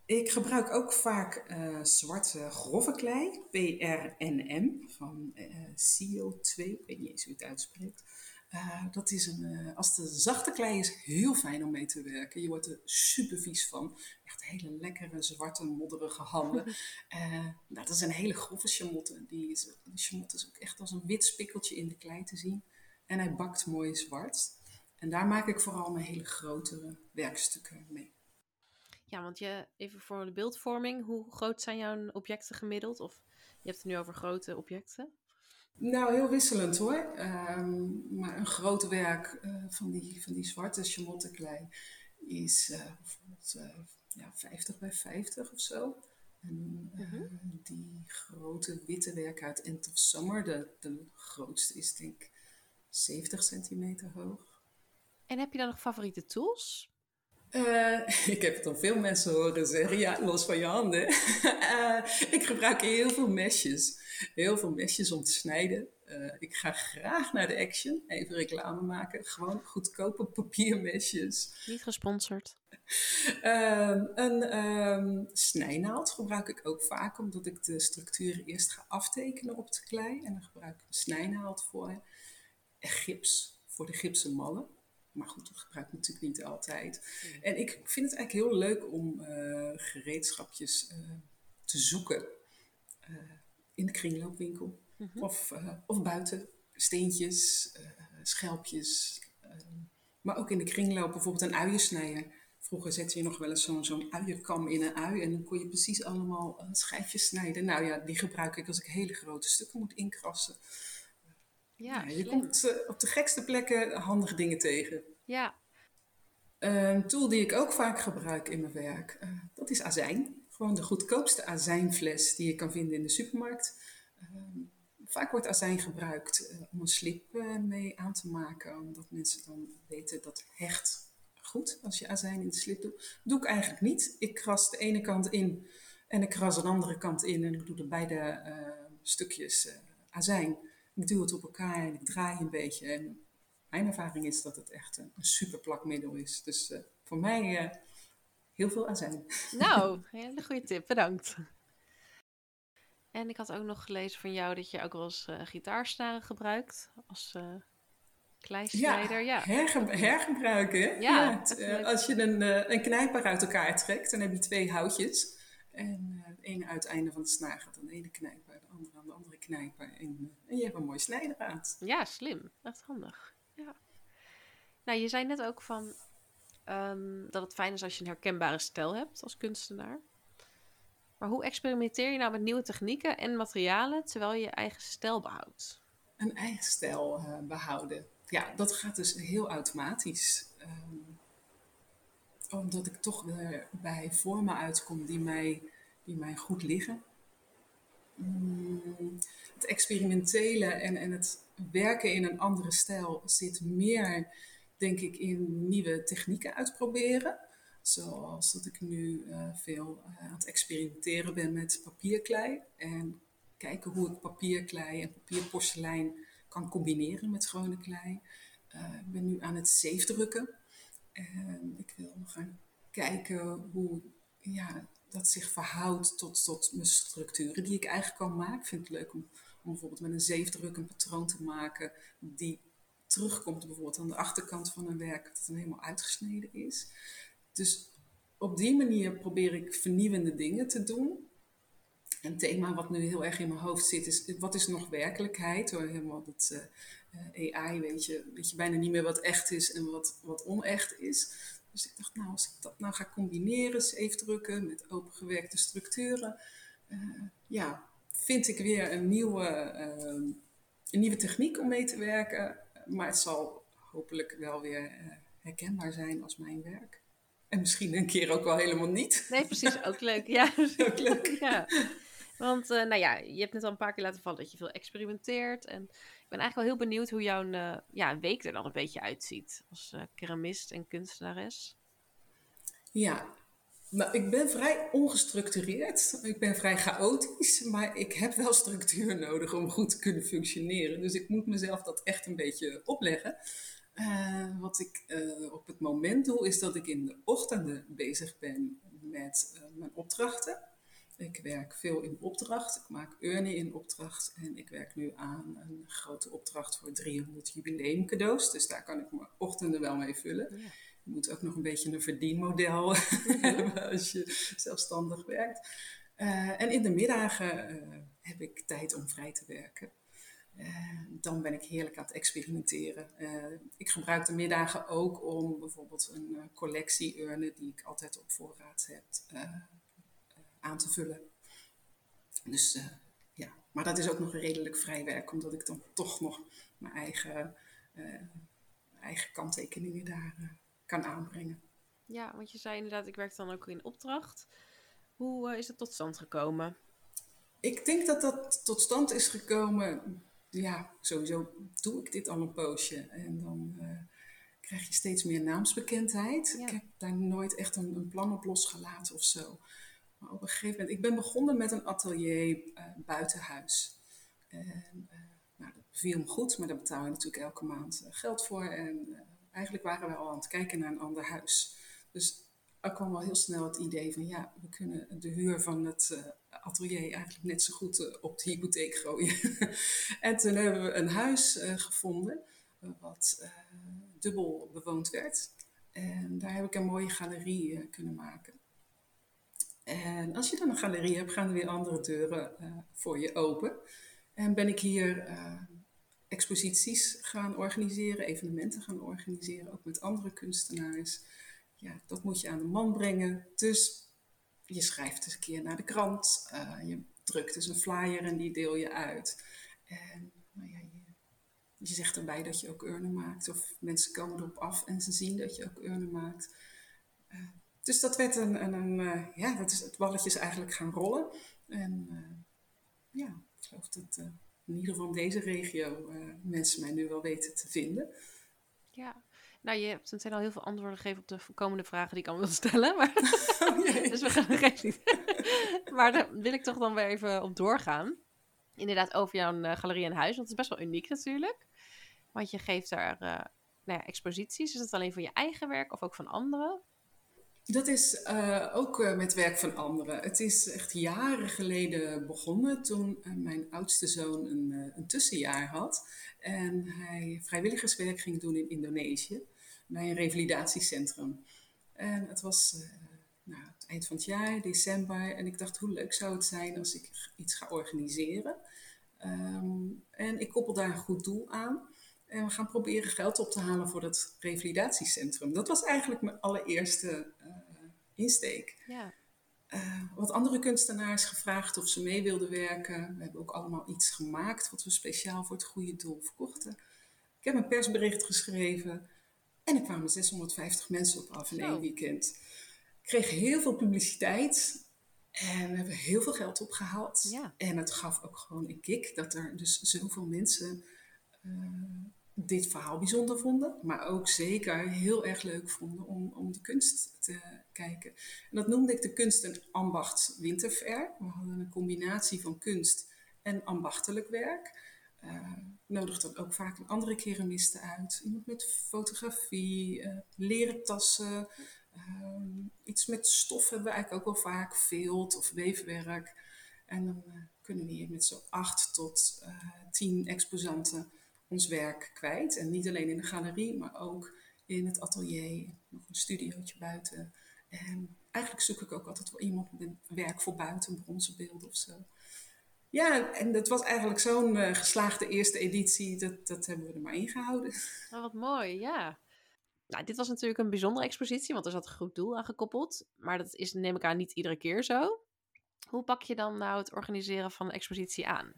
Ik gebruik ook vaak uh, zwarte grove klei, PRNM, van CO2, ik weet niet eens hoe het uitspreekt. Uh, dat is een, als de zachte klei is, heel fijn om mee te werken. Je wordt er super vies van. Echt hele lekkere, zwarte, modderige handen. Nou, dat is een hele grove chamotte. Die, is, die chamotte is ook echt als een wit spikkeltje in de klei te zien. En hij bakt mooi zwart. En daar maak ik vooral mijn hele grotere werkstukken mee. Ja, want je, even voor de beeldvorming, hoe groot zijn jouw objecten gemiddeld? Of je hebt het nu over grote objecten. Nou, heel wisselend hoor. Um, maar een groot werk uh, van, die, van die zwarte chamotteklei is uh, bijvoorbeeld uh, ja, 50 bij 50 of zo. En -huh. die grote witte werk uit End of Summer, de, de grootste is denk ik 70 centimeter hoog. En heb je dan nog favoriete tools? Uh, ik heb het al veel mensen horen zeggen, ja, los van je handen. uh, ik gebruik heel veel mesjes. Heel veel mesjes om te snijden. Uh, ik ga graag naar de Action, even reclame maken. Gewoon goedkope papiermesjes. Niet gesponsord. een um, snijnaald gebruik ik ook vaak, omdat ik de structuren eerst ga aftekenen op de klei. En dan gebruik ik een snijnaald voor. En gips voor de gipsen mallen. Maar goed, dat gebruik ik natuurlijk niet altijd. Mm. En ik vind het eigenlijk heel leuk om uh, gereedschapjes uh, te zoeken uh, in de kringloopwinkel mm -hmm. of, of buiten. Steentjes, schelpjes. maar ook in de kringloop bijvoorbeeld een uiensnijer. Vroeger zette je nog wel eens zo'n zo'n uienkam in een ui en dan kon je precies allemaal schijfjes snijden. Nou ja, die gebruik ik als ik hele grote stukken moet inkrassen. Ja, ja je komt uh, op de gekste plekken handige dingen tegen. Ja. Een tool die ik ook vaak gebruik in mijn werk, uh, dat is azijn. Gewoon de goedkoopste azijnfles die je kan vinden in de supermarkt. Uh, vaak wordt azijn gebruikt om een slip mee aan te maken, omdat mensen dan weten dat hecht goed als je azijn in de slip doet. Doe ik eigenlijk niet. Ik kras de ene kant in en ik kras de andere kant in en ik doe er beide stukjes azijn. Ik duw het op elkaar en ik draai een beetje. En mijn ervaring is dat het echt een, super plakmiddel is. Dus voor mij heel veel azijn. Nou, hele goede tip. Bedankt. En ik had ook nog gelezen van jou dat je ook wel eens uh, gitaarsnaren gebruikt als uh, kleistrijder. Ja, ja. hergebruiken. Ja, ja als je een, een knijper uit elkaar trekt, dan heb je twee houtjes. En het ene uiteinde van de snaar gaat aan de ene knijper, de andere aan de andere knijper. En, en je hebt een mooi snijdraad. Ja, slim. Echt handig. Ja. Nou, je zei net ook van um, dat het fijn is als je een herkenbare stijl hebt als kunstenaar. Maar hoe experimenteer je nou met nieuwe technieken en materialen terwijl je je eigen stijl behoudt? Een eigen stijl uh, behouden. Ja, dat gaat dus heel automatisch. Um, omdat ik toch weer bij vormen uitkom die mij, die mij goed liggen. Mm, het experimentele en, en het werken in een andere stijl zit meer, denk ik, in nieuwe technieken uitproberen. Zoals dat ik nu uh, veel uh, aan het experimenteren ben met papierklei. En kijken hoe ik papierklei en papierporselein kan combineren met gewone klei. Uh, ik ben nu aan het zeefdrukken. En ik wil gaan kijken hoe ja, dat zich verhoudt tot, tot mijn structuren die ik eigenlijk kan maken. Ik vind het leuk om, bijvoorbeeld met een zeefdruk een patroon te maken die terugkomt bijvoorbeeld aan de achterkant van een werk, dat het helemaal uitgesneden is. Dus op die manier probeer ik vernieuwende dingen te doen. Een thema wat nu heel erg in mijn hoofd zit is, wat is nog werkelijkheid? Door helemaal dat uh, eh, AI weet je, weet je bijna niet meer wat echt is en wat, wat onecht is. Dus ik dacht, nou, als ik dat nou ga combineren, drukken met opengewerkte structuren, uh, ja, vind ik weer een nieuwe, uh, een nieuwe techniek om mee te werken. Maar het zal hopelijk wel weer herkenbaar zijn als mijn werk. En misschien een keer ook wel helemaal niet. Nee, precies. Ook leuk. Ja, ook leuk. ja. Want, uh, nou ja, je hebt net al een paar keer laten vallen dat je veel experimenteert. En ik ben eigenlijk wel heel benieuwd hoe jouw uh, ja, week er dan een beetje uitziet. Als uh, keramist en kunstenares. Ja, nou, ik ben vrij ongestructureerd. Ik ben vrij chaotisch. Maar ik heb wel structuur nodig om goed te kunnen functioneren. Dus ik moet mezelf dat echt een beetje opleggen. Uh, wat ik op het moment doe, is dat ik in de ochtenden bezig ben met mijn opdrachten. Ik werk veel in opdracht. Ik maak urnen in opdracht. En ik werk nu aan een grote opdracht voor 300 jubileum cadeaus. Dus daar kan ik mijn ochtenden wel mee vullen. Ja. Je moet ook nog een beetje een verdienmodel hebben als je zelfstandig werkt. en in de middagen heb ik tijd om vrij te werken. Uh, dan ben ik heerlijk aan het experimenteren. Uh, ik gebruik de middagen ook om bijvoorbeeld een uh, collectie urnen die ik altijd op voorraad heb aan te vullen. Dus ja, maar dat is ook nog redelijk vrij werk, omdat ik dan toch nog mijn eigen, eigen kanttekeningen daar kan aanbrengen. Ja, want je zei inderdaad, ik werk dan ook in opdracht. Hoe is het tot stand gekomen? Ik denk dat dat tot stand is gekomen ja, sowieso doe ik dit al een poosje. En dan krijg je steeds meer naamsbekendheid. Ik heb daar nooit echt een, een, plan op losgelaten of zo. Maar op een gegeven moment, ik ben begonnen met een atelier uh, buitenhuis. En uh, nou, dat viel me goed, maar daar betaal je natuurlijk elke maand geld voor. En eigenlijk waren we al aan het kijken naar een ander huis. Dus er kwam al heel snel het idee van ja, we kunnen de huur van het atelier eigenlijk net zo goed eh, op de hypotheek gooien. en toen hebben we een huis eh, gevonden eh, wat dubbel bewoond werd. En daar heb ik een mooie galerie kunnen maken. En als je dan een galerie hebt, gaan er weer andere deuren voor je open. En ben ik hier exposities gaan organiseren, evenementen gaan organiseren, ook met andere kunstenaars. Ja, dat moet je aan de man brengen. Dus je schrijft eens een keer naar de krant. Uh, je drukt dus een flyer en die deel je uit. En nou ja, je, je, zegt erbij dat je ook urnen maakt. Of mensen komen erop af en ze zien dat je ook urnen maakt. Dus dat werd een, een, een uh, ja, dat is het balletje is eigenlijk gaan rollen. En ja, ik geloof dat in ieder geval in deze regio mensen mij nu wel weten te vinden. Ja, nou, je hebt meteen al heel veel antwoorden gegeven op de komende vragen die ik al wil stellen. Maar... Oh, dus we gaan er niet. maar daar wil ik toch dan weer even op doorgaan. Inderdaad, over jouw uh, galerie en huis. Want het is best wel uniek natuurlijk. Want je geeft daar uh, nou ja, exposities. Is het alleen voor je eigen werk of ook van anderen? Dat is uh, ook met werk van anderen. Het is echt jaren geleden begonnen toen mijn oudste zoon een, een tussenjaar had. En hij vrijwilligerswerk ging doen in Indonesië bij een revalidatiecentrum. En het was nou, het eind van het jaar, december. En ik dacht, hoe leuk zou het zijn als ik iets ga organiseren. Um, en ik koppel daar een goed doel aan. En we gaan proberen geld op te halen voor dat revalidatiecentrum. Dat was eigenlijk mijn allereerste uh, insteek. Ja. Uh, wat andere kunstenaars gevraagd of ze mee wilden werken. We hebben ook allemaal iets gemaakt wat we speciaal voor het goede doel verkochten. Ik heb een persbericht geschreven. En er kwamen 650 mensen op af in één weekend. Ik kreeg heel veel publiciteit. En we hebben heel veel geld opgehaald. Ja. En het gaf ook gewoon een kick dat er dus zoveel mensen uh, dit verhaal bijzonder vonden. Maar ook zeker heel erg leuk vonden om, om de kunst te kijken. En dat noemde ik de kunst- en ambacht winterfair. We hadden een combinatie van kunst en ambachtelijk werk. Uh, nodigt dan ook vaak een andere keramisten uit. Iemand met fotografie, uh, leren tassen. Uh, iets met stof hebben we eigenlijk ook wel vaak. Vilt of weefwerk. En dan uh, kunnen we hier met zo'n acht tot tien exposanten ons werk kwijt. En niet alleen in de galerie, maar ook in het atelier. Nog een studiootje buiten. En eigenlijk zoek ik ook altijd wel iemand met werk voor buiten, bronzen beelden of zo. Ja, en dat was eigenlijk zo'n uh, geslaagde eerste editie. Dat, dat hebben we er maar ingehouden. Oh, wat mooi, ja. Nou, dit was natuurlijk een bijzondere expositie, want er zat een goed doel aan gekoppeld. Maar dat is, neem ik aan, niet iedere keer zo. Hoe pak je dan nou het organiseren van een expositie aan?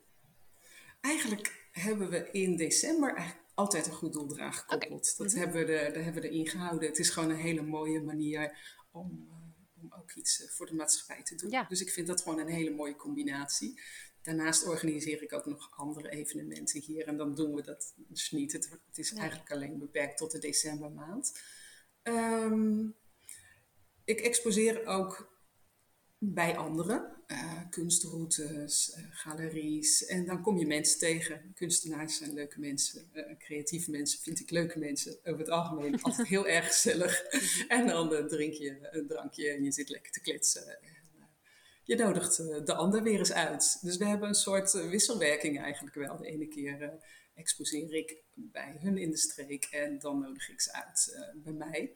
Eigenlijk hebben we in december altijd een goed doel eraan gekoppeld. Dat mhm. hebben we er, daar hebben we erin gehouden. Het is gewoon een hele mooie manier om, uh, om ook iets eh, voor de maatschappij te doen. Ja. Dus ik vind dat gewoon een hele mooie combinatie. Daarnaast organiseer ik ook nog andere evenementen hier. En dan doen we dat dus niet. Het, het is eigenlijk alleen beperkt tot de decembermaand. Um, ik exposeer ook bij anderen. Uh, kunstroutes, uh, galeries. En dan kom je mensen tegen. Kunstenaars zijn leuke mensen. Uh, creatieve mensen vind ik leuke mensen. Over het algemeen altijd heel erg gezellig. en dan drink je een drankje en je zit lekker te kletsen je nodigt eh, de ander weer eens uit. Dus we hebben een soort eh, wisselwerking eigenlijk wel. De ene keer exposeer ik bij hun in de streek en dan nodig ik ze uit bij mij.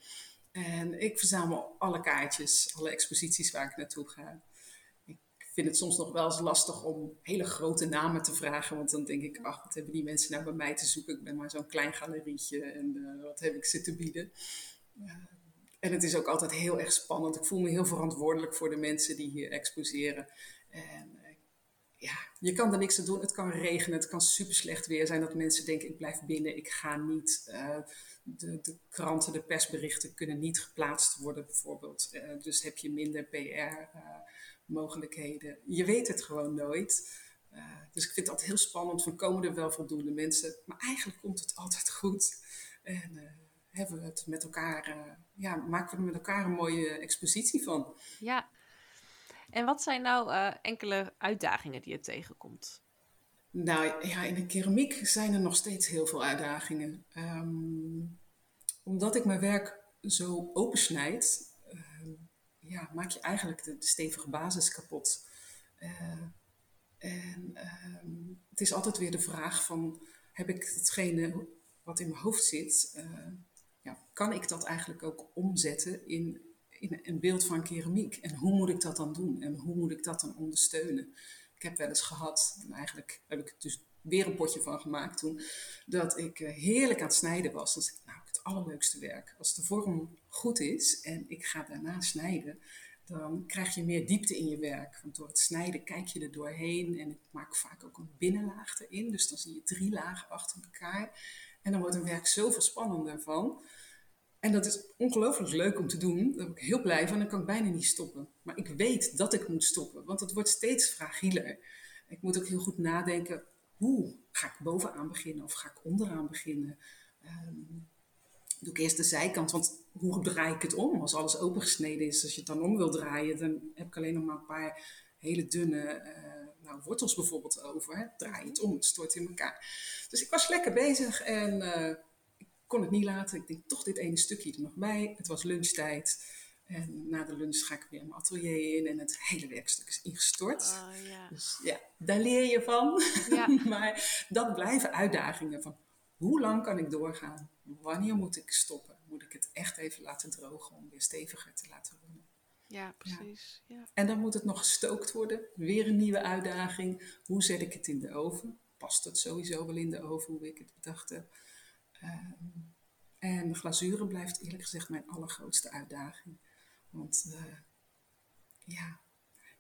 En ik verzamel alle kaartjes, alle exposities waar ik naartoe ga. Vind het soms nog wel eens lastig om hele grote namen te vragen. Want dan denk ik, ach, wat hebben die mensen nou bij mij te zoeken? Ik ben maar zo'n klein galerietje en wat heb ik ze te bieden? En het is ook altijd heel erg spannend. Ik voel me heel verantwoordelijk voor de mensen die hier exposeren. En eh, ja, je kan er niks aan doen. Het kan regenen, het kan super slecht weer zijn. Dat mensen denken, ik blijf binnen, ik ga niet. De, de, kranten, de persberichten kunnen niet geplaatst worden bijvoorbeeld. Dus heb je minder PR-mogelijkheden. je weet het gewoon nooit. dus ik vind altijd heel spannend van komen er wel voldoende mensen. Maar eigenlijk komt het altijd goed. En hebben we het met elkaar, uh, ja, maken we er met elkaar een mooie expositie van. Ja. En wat zijn nou enkele uitdagingen die je tegenkomt? Nou ja, in de keramiek zijn er nog steeds heel veel uitdagingen. Um, omdat ik mijn werk zo opensnijd, ja, maak je eigenlijk de, stevige basis kapot. Uh, en um, het is altijd weer de vraag van, heb ik hetgene wat in mijn hoofd zit, ja, kan ik dat eigenlijk ook omzetten in, in een beeld van keramiek? En hoe moet ik dat dan doen? En hoe moet ik dat dan ondersteunen? Ik heb wel eens gehad, en eigenlijk heb ik dus weer een potje van gemaakt toen, dat ik eh, heerlijk aan het snijden was. Dat is nou het allerleukste werk. Als de vorm goed is en ik ga daarna snijden, dan krijg je meer diepte in je werk. Want door het snijden kijk je er doorheen en ik maak vaak ook een binnenlaag erin. Dus dan zie je drie lagen achter elkaar. En dan wordt een werk zoveel spannender van. En dat is ongelooflijk leuk om te doen. Daar ben ik heel blij van. Dan kan ik bijna niet stoppen. Maar ik weet dat ik moet stoppen, want het wordt steeds fragieler. Ik moet ook heel goed nadenken. Hoe ga ik bovenaan beginnen of ga ik onderaan beginnen? Ehm, doe ik eerst de zijkant, want hoe draai ik het om? Als alles opengesneden is, als je het dan om wil draaien, dan heb ik alleen nog maar een paar hele dunne uh, nou, wortels bijvoorbeeld over. Hè? Draai het om, het stort in elkaar. Dus ik was lekker bezig en uh, ik kon het niet laten. Ik denk toch dit ene stukje er nog bij. Het was lunchtijd. En na de lunch ga ik weer mijn atelier in en het hele werkstuk is ingestort. Oh, ja. Dus ja, daar leer je van. Ja. maar dat blijven uitdagingen van hoe lang kan ik doorgaan? Wanneer moet ik stoppen? Moet ik het echt even laten drogen om weer steviger te laten worden? Ja, precies. Ja. En dan moet het nog gestookt worden. Weer een nieuwe uitdaging. Hoe zet ik het in de oven? Past het sowieso wel in de oven hoe ik het bedacht heb? Ehm, en de glazuren blijft eerlijk gezegd mijn allergrootste uitdaging. Want uh, ja,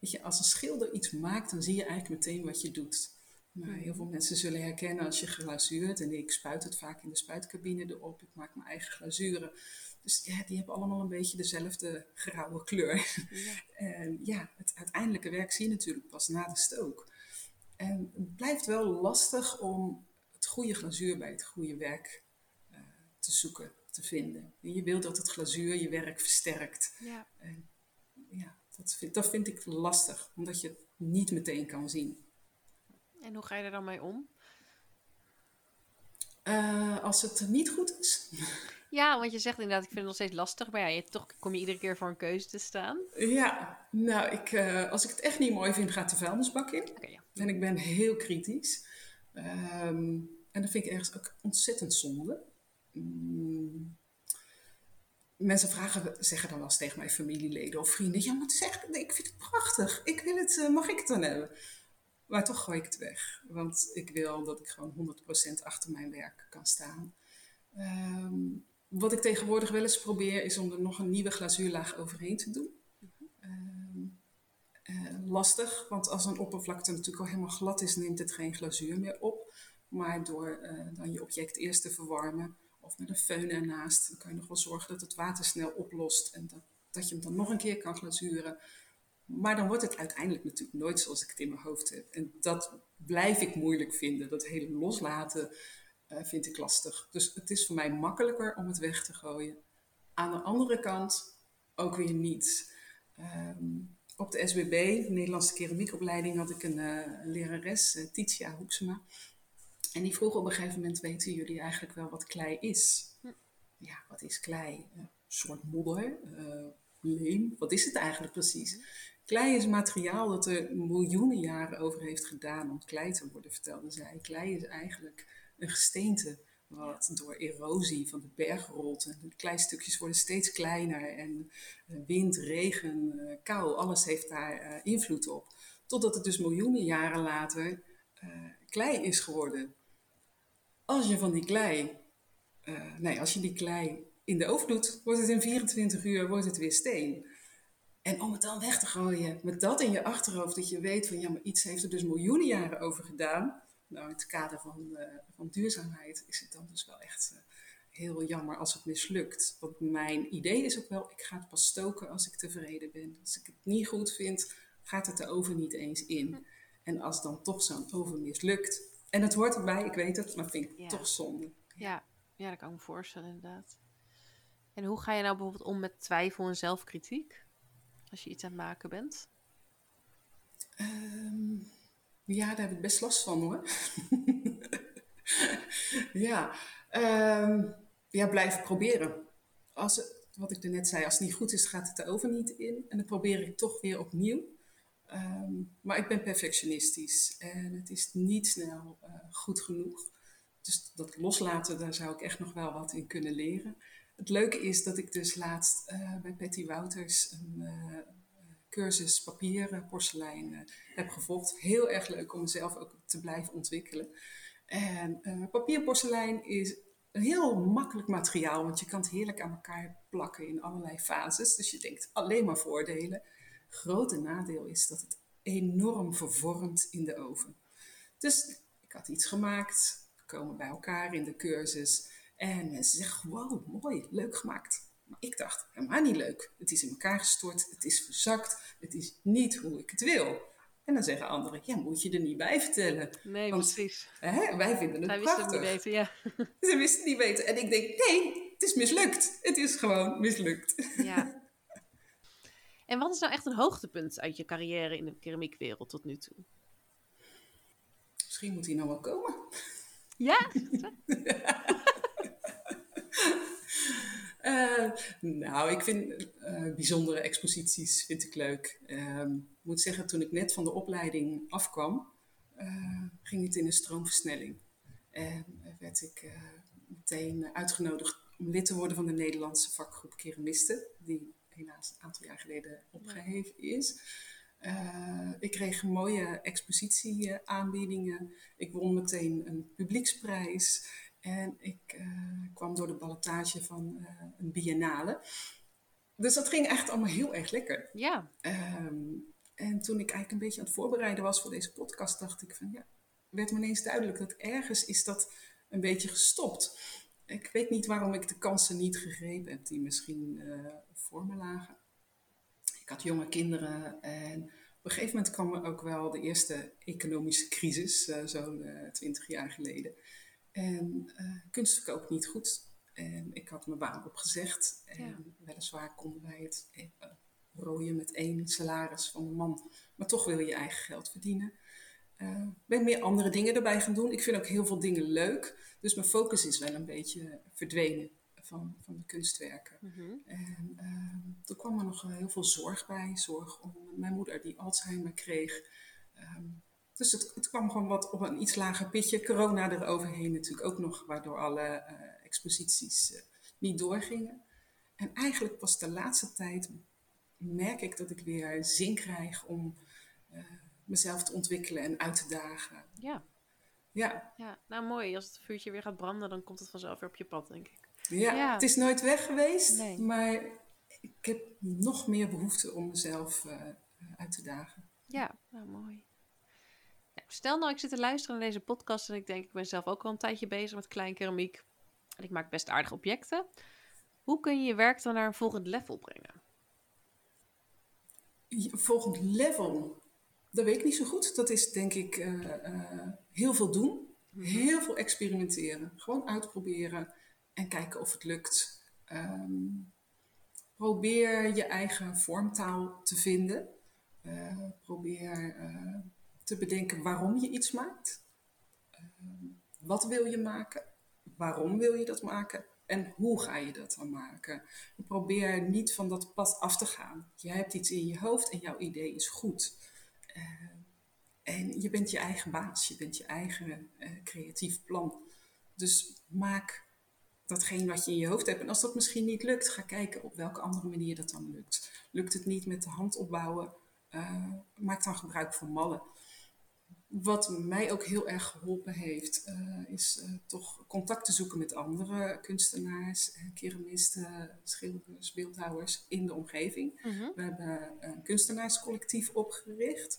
weet je, als een schilder iets maakt, dan zie je eigenlijk meteen wat je doet. Nou, heel veel mensen zullen herkennen als je glazuurt. En ik spuit het vaak in de spuitcabine erop. Ik maak mijn eigen glazuren. Dus ja, die hebben allemaal een beetje dezelfde grauwe kleur. Ja. en ja, het uiteindelijke werk zie je natuurlijk pas na de stook. En het blijft wel lastig om het goede glazuur bij het goede werk uh, te zoeken, te vinden. En je wilt dat het glazuur je werk versterkt. Ja. En ja, dat vind, dat vind ik lastig, omdat je het niet meteen kan zien. En hoe ga je er dan mee om? Uh, als het niet goed is. Ja, want je zegt inderdaad, ik vind het nog steeds lastig. Maar ja, je, toch kom je iedere keer voor een keuze te staan. Ja, nou, ik, uh, als ik het echt niet mooi vind, gaat de vuilnisbak in. Okay, ja. En ik ben heel kritisch. Um, en dat vind ik ergens ook ontzettend zonde. Mm. Mensen vragen, zeggen dan wel eens tegen mijn familieleden of vrienden: Ja, maar het is echt, ik vind het prachtig. Ik wil het, uh, mag ik het dan hebben? Maar toch gooi ik het weg. Want ik wil dat ik gewoon 100% achter mijn werk kan staan. Um, wat ik tegenwoordig wel eens probeer is om er nog een nieuwe glazuurlaag overheen te doen. Um, uh, lastig, want als een oppervlakte natuurlijk al helemaal glad is, neemt het geen glazuur meer op. Maar door uh, dan je object eerst te verwarmen of met een föhn ernaast, dan kan je nog wel zorgen dat het water snel oplost en dat, dat je hem dan nog een keer kan glazuren. Maar dan wordt het uiteindelijk natuurlijk nooit zoals ik het in mijn hoofd heb. En dat blijf ik moeilijk vinden. Dat hele loslaten uh, vind ik lastig. Dus het is voor mij makkelijker om het weg te gooien. Aan de andere kant ook weer niet. Um, op de SBB, de Nederlandse keramiekopleiding, had ik een uh, lerares, uh, Titia Hoeksema. En die vroeg op een gegeven moment, weten jullie eigenlijk wel wat klei is? Hm. Ja, wat is klei? Een soort modder, leem, wat is het eigenlijk precies? Klei is materiaal dat er miljoenen jaren over heeft gedaan om klei te worden, vertelde zij. Klei is eigenlijk een gesteente wat door erosie van de berg rolt. En de kleistukjes worden steeds kleiner en eh, wind, regen, eh, kou, alles heeft daar eh, invloed op. Totdat het dus miljoenen jaren later klei is geworden. Als je van die klei, nee, als je die klei in de oven doet, wordt het in 24 uur wordt het weer steen. En om het dan weg te gooien, met dat in je achterhoofd, dat je weet van ja, maar iets heeft er dus miljoenen jaren over gedaan. Nou, in het kader van, uh, van duurzaamheid is het dan dus wel echt uh, heel jammer als het mislukt. Want mijn idee is ook wel, ik ga het pas stoken als ik tevreden ben. Als ik het niet goed vind, gaat het de oven niet eens in. En als dan toch zo'n oven mislukt, en het hoort erbij, ik weet het, maar vind ik ja. toch zonde. Ja. ja, dat kan ik me voorstellen inderdaad. En hoe ga je nou bijvoorbeeld om met twijfel en zelfkritiek? als je iets aan het maken bent? Um, ja, daar heb ik best last van hoor. ja, um, ja, blijven proberen. Als het, wat ik er net zei, als het niet goed is, gaat het de oven niet in. En dan probeer ik toch weer opnieuw. Um, maar ik ben perfectionistisch en het is niet snel uh, goed genoeg. Dus dat loslaten, daar zou ik echt nog wel wat in kunnen leren. Het leuke is dat ik dus laatst uh, bij Patty Wouters een uh, cursus papier, porselein heb gevolgd. Heel erg leuk om mezelf ook te blijven ontwikkelen. En papier porselein is een heel makkelijk materiaal, want je kan het heerlijk aan elkaar plakken in allerlei fases. Dus je denkt alleen maar voordelen. Grote nadeel is dat het enorm vervormt in de oven. Dus ik had iets gemaakt, we komen bij elkaar in de cursus. En mensen zeggen, wow, mooi, leuk gemaakt. Maar ik dacht, helemaal niet leuk. Het is in elkaar gestort, het is verzakt, het is niet hoe ik het wil. En dan zeggen anderen, ja, moet je er niet bij vertellen. Nee, Want, precies. Hè, wij vinden het Zij wisten prachtig. het niet weten, ja. Ze wisten het niet weten. En ik denk, nee, het is mislukt. Het is gewoon mislukt. ja. En wat is nou echt een hoogtepunt uit je carrière in de keramiekwereld tot nu toe? Misschien moet hij nou wel komen. Ja? Eh, nou, ik vind eh, bijzondere exposities vind ik leuk. Ehm, ik moet zeggen, toen ik net van de opleiding afkwam, eh, ging het in een stroomversnelling. En werd ik meteen uitgenodigd om lid te worden van de Nederlandse vakgroep Keramisten, die helaas een aantal jaar geleden opgeheven is. Eh, ik kreeg mooie expositieaanbiedingen. Ik won meteen een publieksprijs. En ik eh, kwam door de ballotage van eh, een biennale. Dus dat ging echt allemaal heel erg lekker. Ja. Ehm, en toen ik eigenlijk een beetje aan het voorbereiden was voor deze podcast, dacht ik van ja, werd me ineens duidelijk dat ergens is dat een beetje gestopt. Ik weet niet waarom ik de kansen niet gegrepen heb die misschien eh, voor me lagen. Ik had jonge kinderen en op een gegeven moment kwam er ook wel de eerste economische crisis, eh, zo'n twintig jaar geleden. En uh, kunst verkoopt niet goed. En ik had mijn baan opgezegd. En Ja. weliswaar konden wij het uh, rooien met één salaris van de man. Maar toch wil je je eigen geld verdienen. Uh, ben meer andere dingen erbij gaan doen. Ik vind ook heel veel dingen leuk. Dus mijn focus is wel een beetje verdwenen van, van de kunstwerken. Mhm. En uh, toen kwam er nog heel veel zorg bij. Zorg om mijn moeder die Alzheimer kreeg. Um, dus het, het, kwam gewoon wat op een iets lager pitje. Corona eroverheen natuurlijk ook nog, waardoor alle uh, exposities niet doorgingen. En eigenlijk pas de laatste tijd merk ik dat ik weer zin krijg om mezelf te ontwikkelen en uit te dagen. Ja. Ja. ja, nou mooi. Als het vuurtje weer gaat branden, dan komt het vanzelf weer op je pad, denk ik. Ja, ja. het is nooit weg geweest, nee. maar ik heb nog meer behoefte om mezelf uh, uit te dagen. Ja, nou mooi. Nou, stel nou, ik zit te luisteren naar deze podcast en ik denk, ik ben zelf ook al een tijdje bezig met klein keramiek. En ik maak best aardige objecten. Hoe kun je je werk dan naar een volgend level brengen? Volgend level? Dat weet ik niet zo goed. Dat is denk ik uh, uh, heel veel doen. Heel veel experimenteren. Gewoon uitproberen en kijken of het lukt. Um, probeer je eigen vormtaal te vinden. Uh, probeer te bedenken waarom je iets maakt. wat wil je maken? Waarom wil je dat maken? En hoe ga je dat dan maken? Probeer niet van dat pad af te gaan. Je hebt iets in je hoofd en jouw idee is goed. Uh, en je bent je eigen baas, je bent je eigen uh, creatief plan. Dus maak datgene wat je in je hoofd hebt. En als dat misschien niet lukt, ga kijken op welke andere manier dat dan lukt. Lukt het niet met de hand opbouwen, uh, maak dan gebruik van mallen. Wat mij ook heel erg geholpen heeft, uh, is uh, toch contact te zoeken met andere kunstenaars, keramisten, schilders, beeldhouwers in de omgeving. Mhm. We hebben een kunstenaarscollectief opgericht,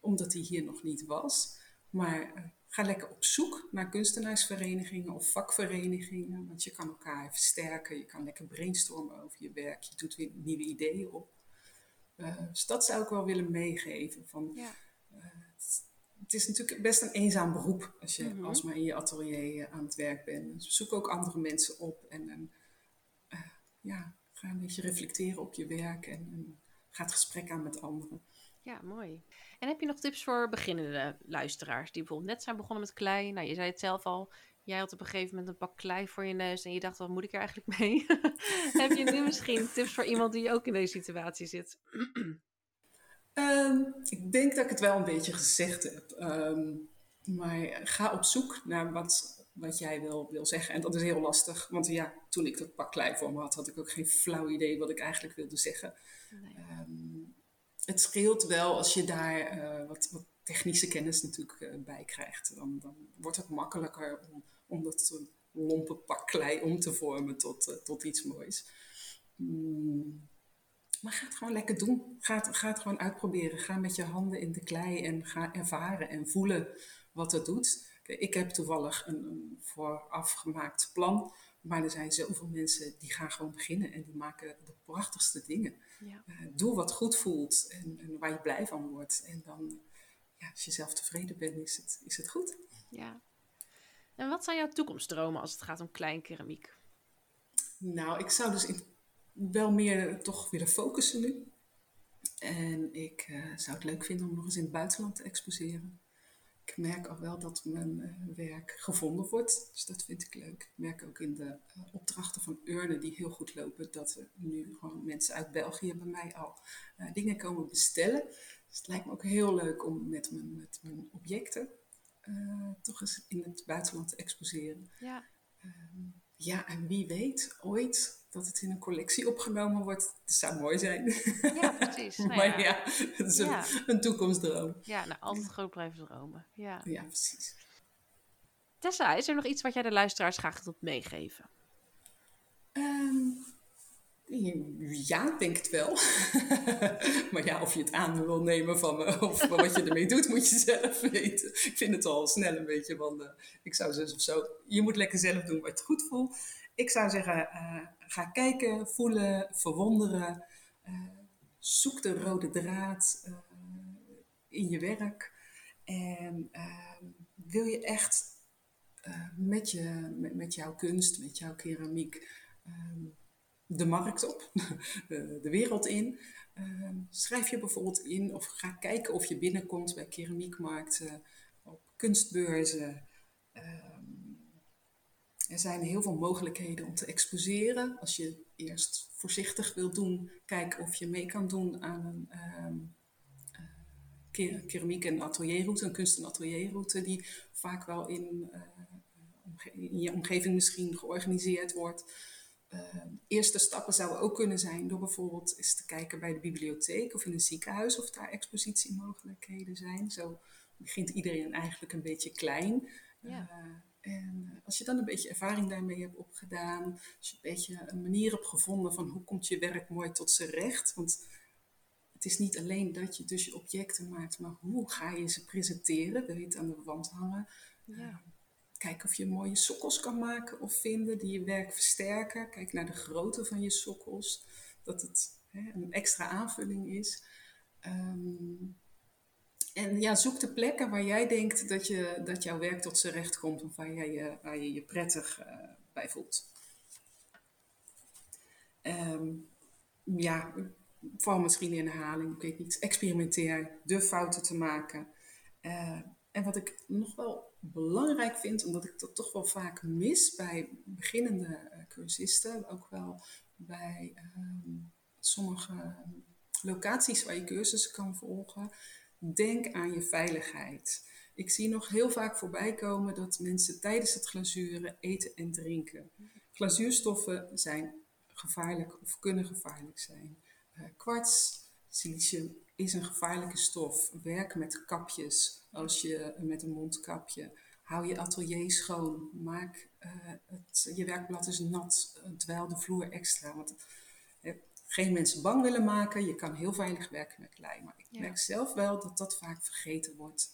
omdat die hier nog niet was. Maar ga lekker op zoek naar kunstenaarsverenigingen of vakverenigingen, want je kan elkaar versterken, je kan lekker brainstormen over je werk, je doet weer nieuwe ideeën op. Dus dat zou ik wel willen meegeven. Van, ja. het, het, is natuurlijk best een eenzaam beroep als je Mhm. alsmaar in je atelier uh, aan het werk bent. Dus zoek ook andere mensen op en uh, ja, ga een beetje reflecteren op je werk en, en ga het gesprek aan met anderen. Ja, mooi. En heb je nog tips voor beginnende luisteraars die bijvoorbeeld net zijn begonnen met klei? Nou, je zei het zelf al. Jij had op een gegeven moment een pak klei voor je neus en je dacht, wat moet ik er eigenlijk mee? heb je nu misschien tips voor iemand die ook in deze situatie zit? um, ik denk dat ik het wel een beetje gezegd heb. Um, maar ga op zoek naar wat, wat jij wil, wil zeggen. En dat is heel lastig, want ja, toen ik dat pak klei voor me had, had ik ook geen flauw idee wat ik eigenlijk wilde zeggen. Nee. Um, het scheelt wel als je daar uh, wat, wat, technische kennis natuurlijk uh, bij krijgt. Dan, dan, wordt het makkelijker om, om dat lompe pak klei om te vormen tot, uh, tot iets moois. Mm. Maar ga het gewoon lekker doen. Ga het, ga het gewoon uitproberen. Ga met je handen in de klei en ga ervaren en voelen wat het doet. Ik heb toevallig een, een vooraf gemaakt plan. Maar er zijn zoveel mensen die gaan gewoon beginnen en die maken de prachtigste dingen. Ja. Uh, doe wat goed voelt en, en, waar je blij van wordt. En dan, ja, als je zelf tevreden bent, is het, is het goed. Ja. En wat zijn jouw toekomstdromen als het gaat om klein keramiek? Nou, ik zou dus in, wel meer toch willen focussen nu. En ik uh, zou het leuk vinden om nog eens in het buitenland te exposeren. Ik merk al wel dat mijn uh, werk gevonden wordt, dus dat vind ik leuk. Ik merk ook in de uh, opdrachten van Urne die heel goed lopen, dat er nu gewoon mensen uit België bij mij al dingen komen bestellen. Dus het lijkt me ook heel leuk om met mijn, met mijn objecten toch eens in het buitenland te exposeren. Ja. Um, ja, en wie weet ooit dat het in een collectie opgenomen wordt. Dat zou mooi zijn. Ja, precies. Nou maar ja, het is Ja. een, een toekomstdroom. Ja, nou, altijd groot blijven dromen. Ja. Ja, precies. Tessa, is er nog iets wat jij de luisteraars graag wilt meegeven? Ehm, ja, ik denk het wel. maar ja, of je het aan wil nemen van me of wat je ermee doet, moet je zelf weten. Ik vind het al snel een beetje van, eh, ik zou zus of zo, je moet lekker zelf doen wat je goed voelt. Ik zou zeggen, eh, ga kijken, voelen, verwonderen. Eh, zoek de rode draad eh, in je werk. En wil je echt met, je, met, met jouw kunst, met jouw keramiek, ehm, de markt op, de, de wereld in. Ehm, schrijf je bijvoorbeeld in of ga kijken of je binnenkomt bij keramiekmarkten, op kunstbeurzen. Ehm, er zijn heel veel mogelijkheden om te exposeren. Als je eerst voorzichtig wilt doen, kijk of je mee kan doen aan een ehm, eh, ke- keramiek- en atelierroute, een kunst- en atelierroute, die vaak wel in, eh, in je omgeving misschien georganiseerd wordt. Uh, eerste stappen zouden ook kunnen zijn door bijvoorbeeld eens te kijken bij de bibliotheek of in een ziekenhuis of daar expositiemogelijkheden zijn. Zo begint iedereen eigenlijk een beetje klein. Ja. En uh, als je dan een beetje ervaring daarmee hebt opgedaan, als je een beetje een manier hebt gevonden van hoe komt je werk mooi tot zijn recht. Want het is niet alleen dat je dus je objecten maakt, maar hoe ga je ze presenteren? Wil je het aan de wand hangen? Ja. Kijk of je mooie sokkels kan maken of vinden die je werk versterken. Kijk naar de grootte van je sokkels, dat het hè, een extra aanvulling is. Um, en ja, zoek de plekken waar jij denkt dat, je, dat jouw werk tot zijn recht komt of waar, jij, je, waar je je prettig uh, bij voelt. Um, ja, val misschien in herhaling, ik weet niet. Experimenteer, de fouten te maken. Uh, en wat ik nog wel belangrijk vind, omdat ik dat toch wel vaak mis bij beginnende uh, cursisten, ook wel bij um, sommige locaties waar je cursussen kan volgen, denk aan je veiligheid. Ik zie nog heel vaak voorbij komen dat mensen tijdens het glazuren eten en drinken. Glazuurstoffen zijn gevaarlijk of kunnen gevaarlijk zijn. Uh, kwarts, silicium is een gevaarlijke stof. Werk met kapjes als je met een mondkapje. Hou je atelier schoon. Maak uh, het, je werkblad is nat. Uh, dweil de vloer extra. Want geen mensen bang willen maken. Je kan heel veilig werken met klei. Maar ik ja. merk zelf wel dat dat vaak vergeten wordt.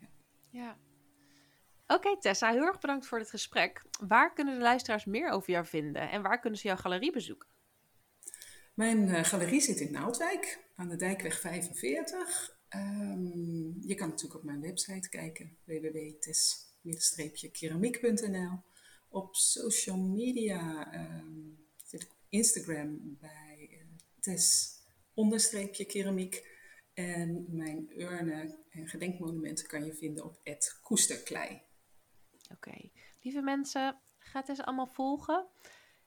Ja. ja. Oké okay, Tessa, heel erg bedankt voor dit gesprek. Waar kunnen de luisteraars meer over jou vinden? En waar kunnen ze jouw galerie bezoeken? Mijn uh, galerie zit in Naaldwijk, aan de Dijkweg 45. Um, je kan natuurlijk op mijn website kijken, www.tes-keramiek.nl. Op social media um, zit ik op Instagram bij uh, tes-keramiek. En mijn urnen en gedenkmonumenten kan je vinden op Ed Koesterklei. Oké, okay. lieve mensen, ga Tess allemaal volgen.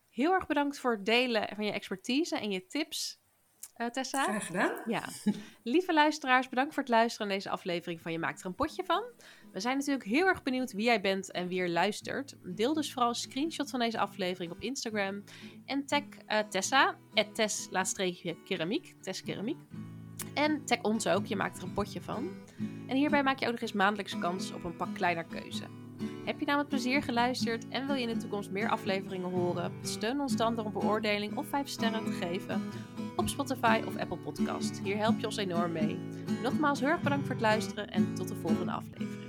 Heel erg bedankt voor het delen van je expertise en je tips, uh, Tessa. Graag gedaan. Ja. Lieve luisteraars, bedankt voor het luisteren naar deze aflevering van Je Maakt er een potje van. We zijn natuurlijk heel erg benieuwd wie jij bent en wie er luistert. Deel dus vooral een screenshot van deze aflevering op Instagram. En tag uh, Tessa, Tess Keramiek. En tag ons ook, je maakt er een potje van. En hierbij maak je ook nog eens maandelijks kans op een pak kleiner keuze. Heb je nou met plezier geluisterd en wil je in de toekomst meer afleveringen horen? Steun ons dan door een beoordeling of 5 sterren te geven op Spotify of Apple Podcast. Hier help je ons enorm mee. Nogmaals heel erg bedankt voor het luisteren en tot de volgende aflevering.